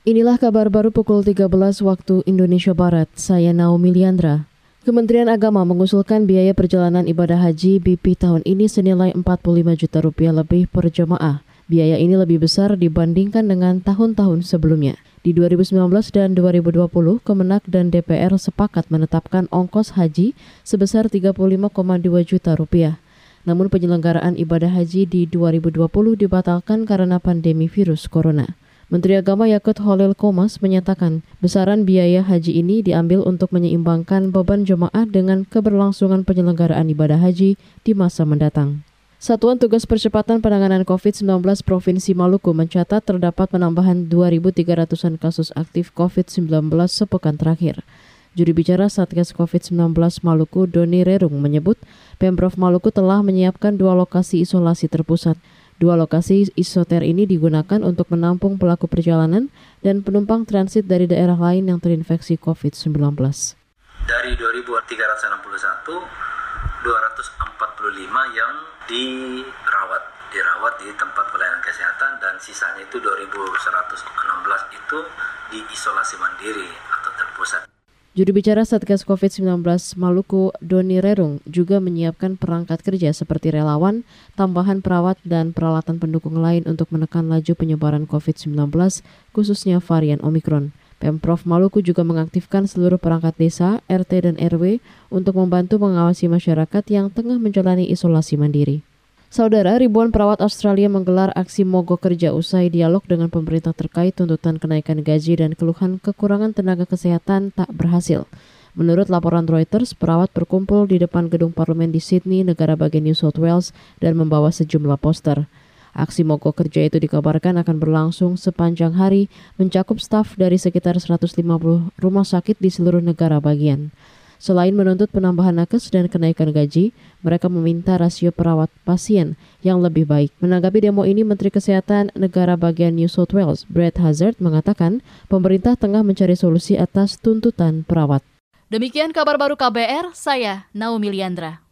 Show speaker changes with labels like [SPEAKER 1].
[SPEAKER 1] Inilah kabar baru pukul 13 waktu Indonesia Barat. Saya Naomi Liandra. Kementerian Agama mengusulkan biaya perjalanan ibadah haji BP tahun ini senilai 45 juta rupiah lebih per jemaah. Biaya ini lebih besar dibandingkan dengan tahun-tahun sebelumnya. Di 2019 dan 2020, Kemenak dan DPR sepakat menetapkan ongkos haji sebesar 35,2 juta rupiah. Namun penyelenggaraan ibadah haji di 2020 dibatalkan karena pandemi virus corona. Menteri Agama Yakut Holil Komas menyatakan besaran biaya haji ini diambil untuk menyeimbangkan beban jemaah dengan keberlangsungan penyelenggaraan ibadah haji di masa mendatang. Satuan Tugas Percepatan Penanganan COVID-19 Provinsi Maluku mencatat terdapat penambahan 2.300-an kasus aktif COVID-19 sepekan terakhir. Juri bicara Satgas COVID-19 Maluku Doni Rerung menyebut Pemprov Maluku telah menyiapkan dua lokasi isolasi terpusat Dua lokasi isoter ini digunakan untuk menampung pelaku perjalanan dan penumpang transit dari daerah lain yang terinfeksi COVID-19.
[SPEAKER 2] Dari 2.361, 245 yang dirawat dirawat di tempat pelayanan kesehatan dan sisanya itu 2.116 itu di isolasi mandiri atau terpusat.
[SPEAKER 1] Juru bicara Satgas COVID-19 Maluku, Doni Rerung, juga menyiapkan perangkat kerja seperti relawan, tambahan perawat, dan peralatan pendukung lain untuk menekan laju penyebaran COVID-19, khususnya varian Omikron. Pemprov Maluku juga mengaktifkan seluruh perangkat desa, RT, dan RW untuk membantu mengawasi masyarakat yang tengah menjalani isolasi mandiri. Saudara, ribuan perawat Australia menggelar aksi mogok kerja usai dialog dengan pemerintah terkait tuntutan kenaikan gaji dan keluhan kekurangan tenaga kesehatan tak berhasil. Menurut laporan Reuters, perawat berkumpul di depan gedung parlemen di Sydney, negara bagian New South Wales, dan membawa sejumlah poster. Aksi mogok kerja itu dikabarkan akan berlangsung sepanjang hari, mencakup staf dari sekitar 150 rumah sakit di seluruh negara bagian. Selain menuntut penambahan nakes dan kenaikan gaji, mereka meminta rasio perawat pasien yang lebih baik. Menanggapi demo ini, Menteri Kesehatan Negara bagian New South Wales, Brett Hazard, mengatakan pemerintah tengah mencari solusi atas tuntutan perawat.
[SPEAKER 3] Demikian kabar baru KBR, saya Naomi Liandra.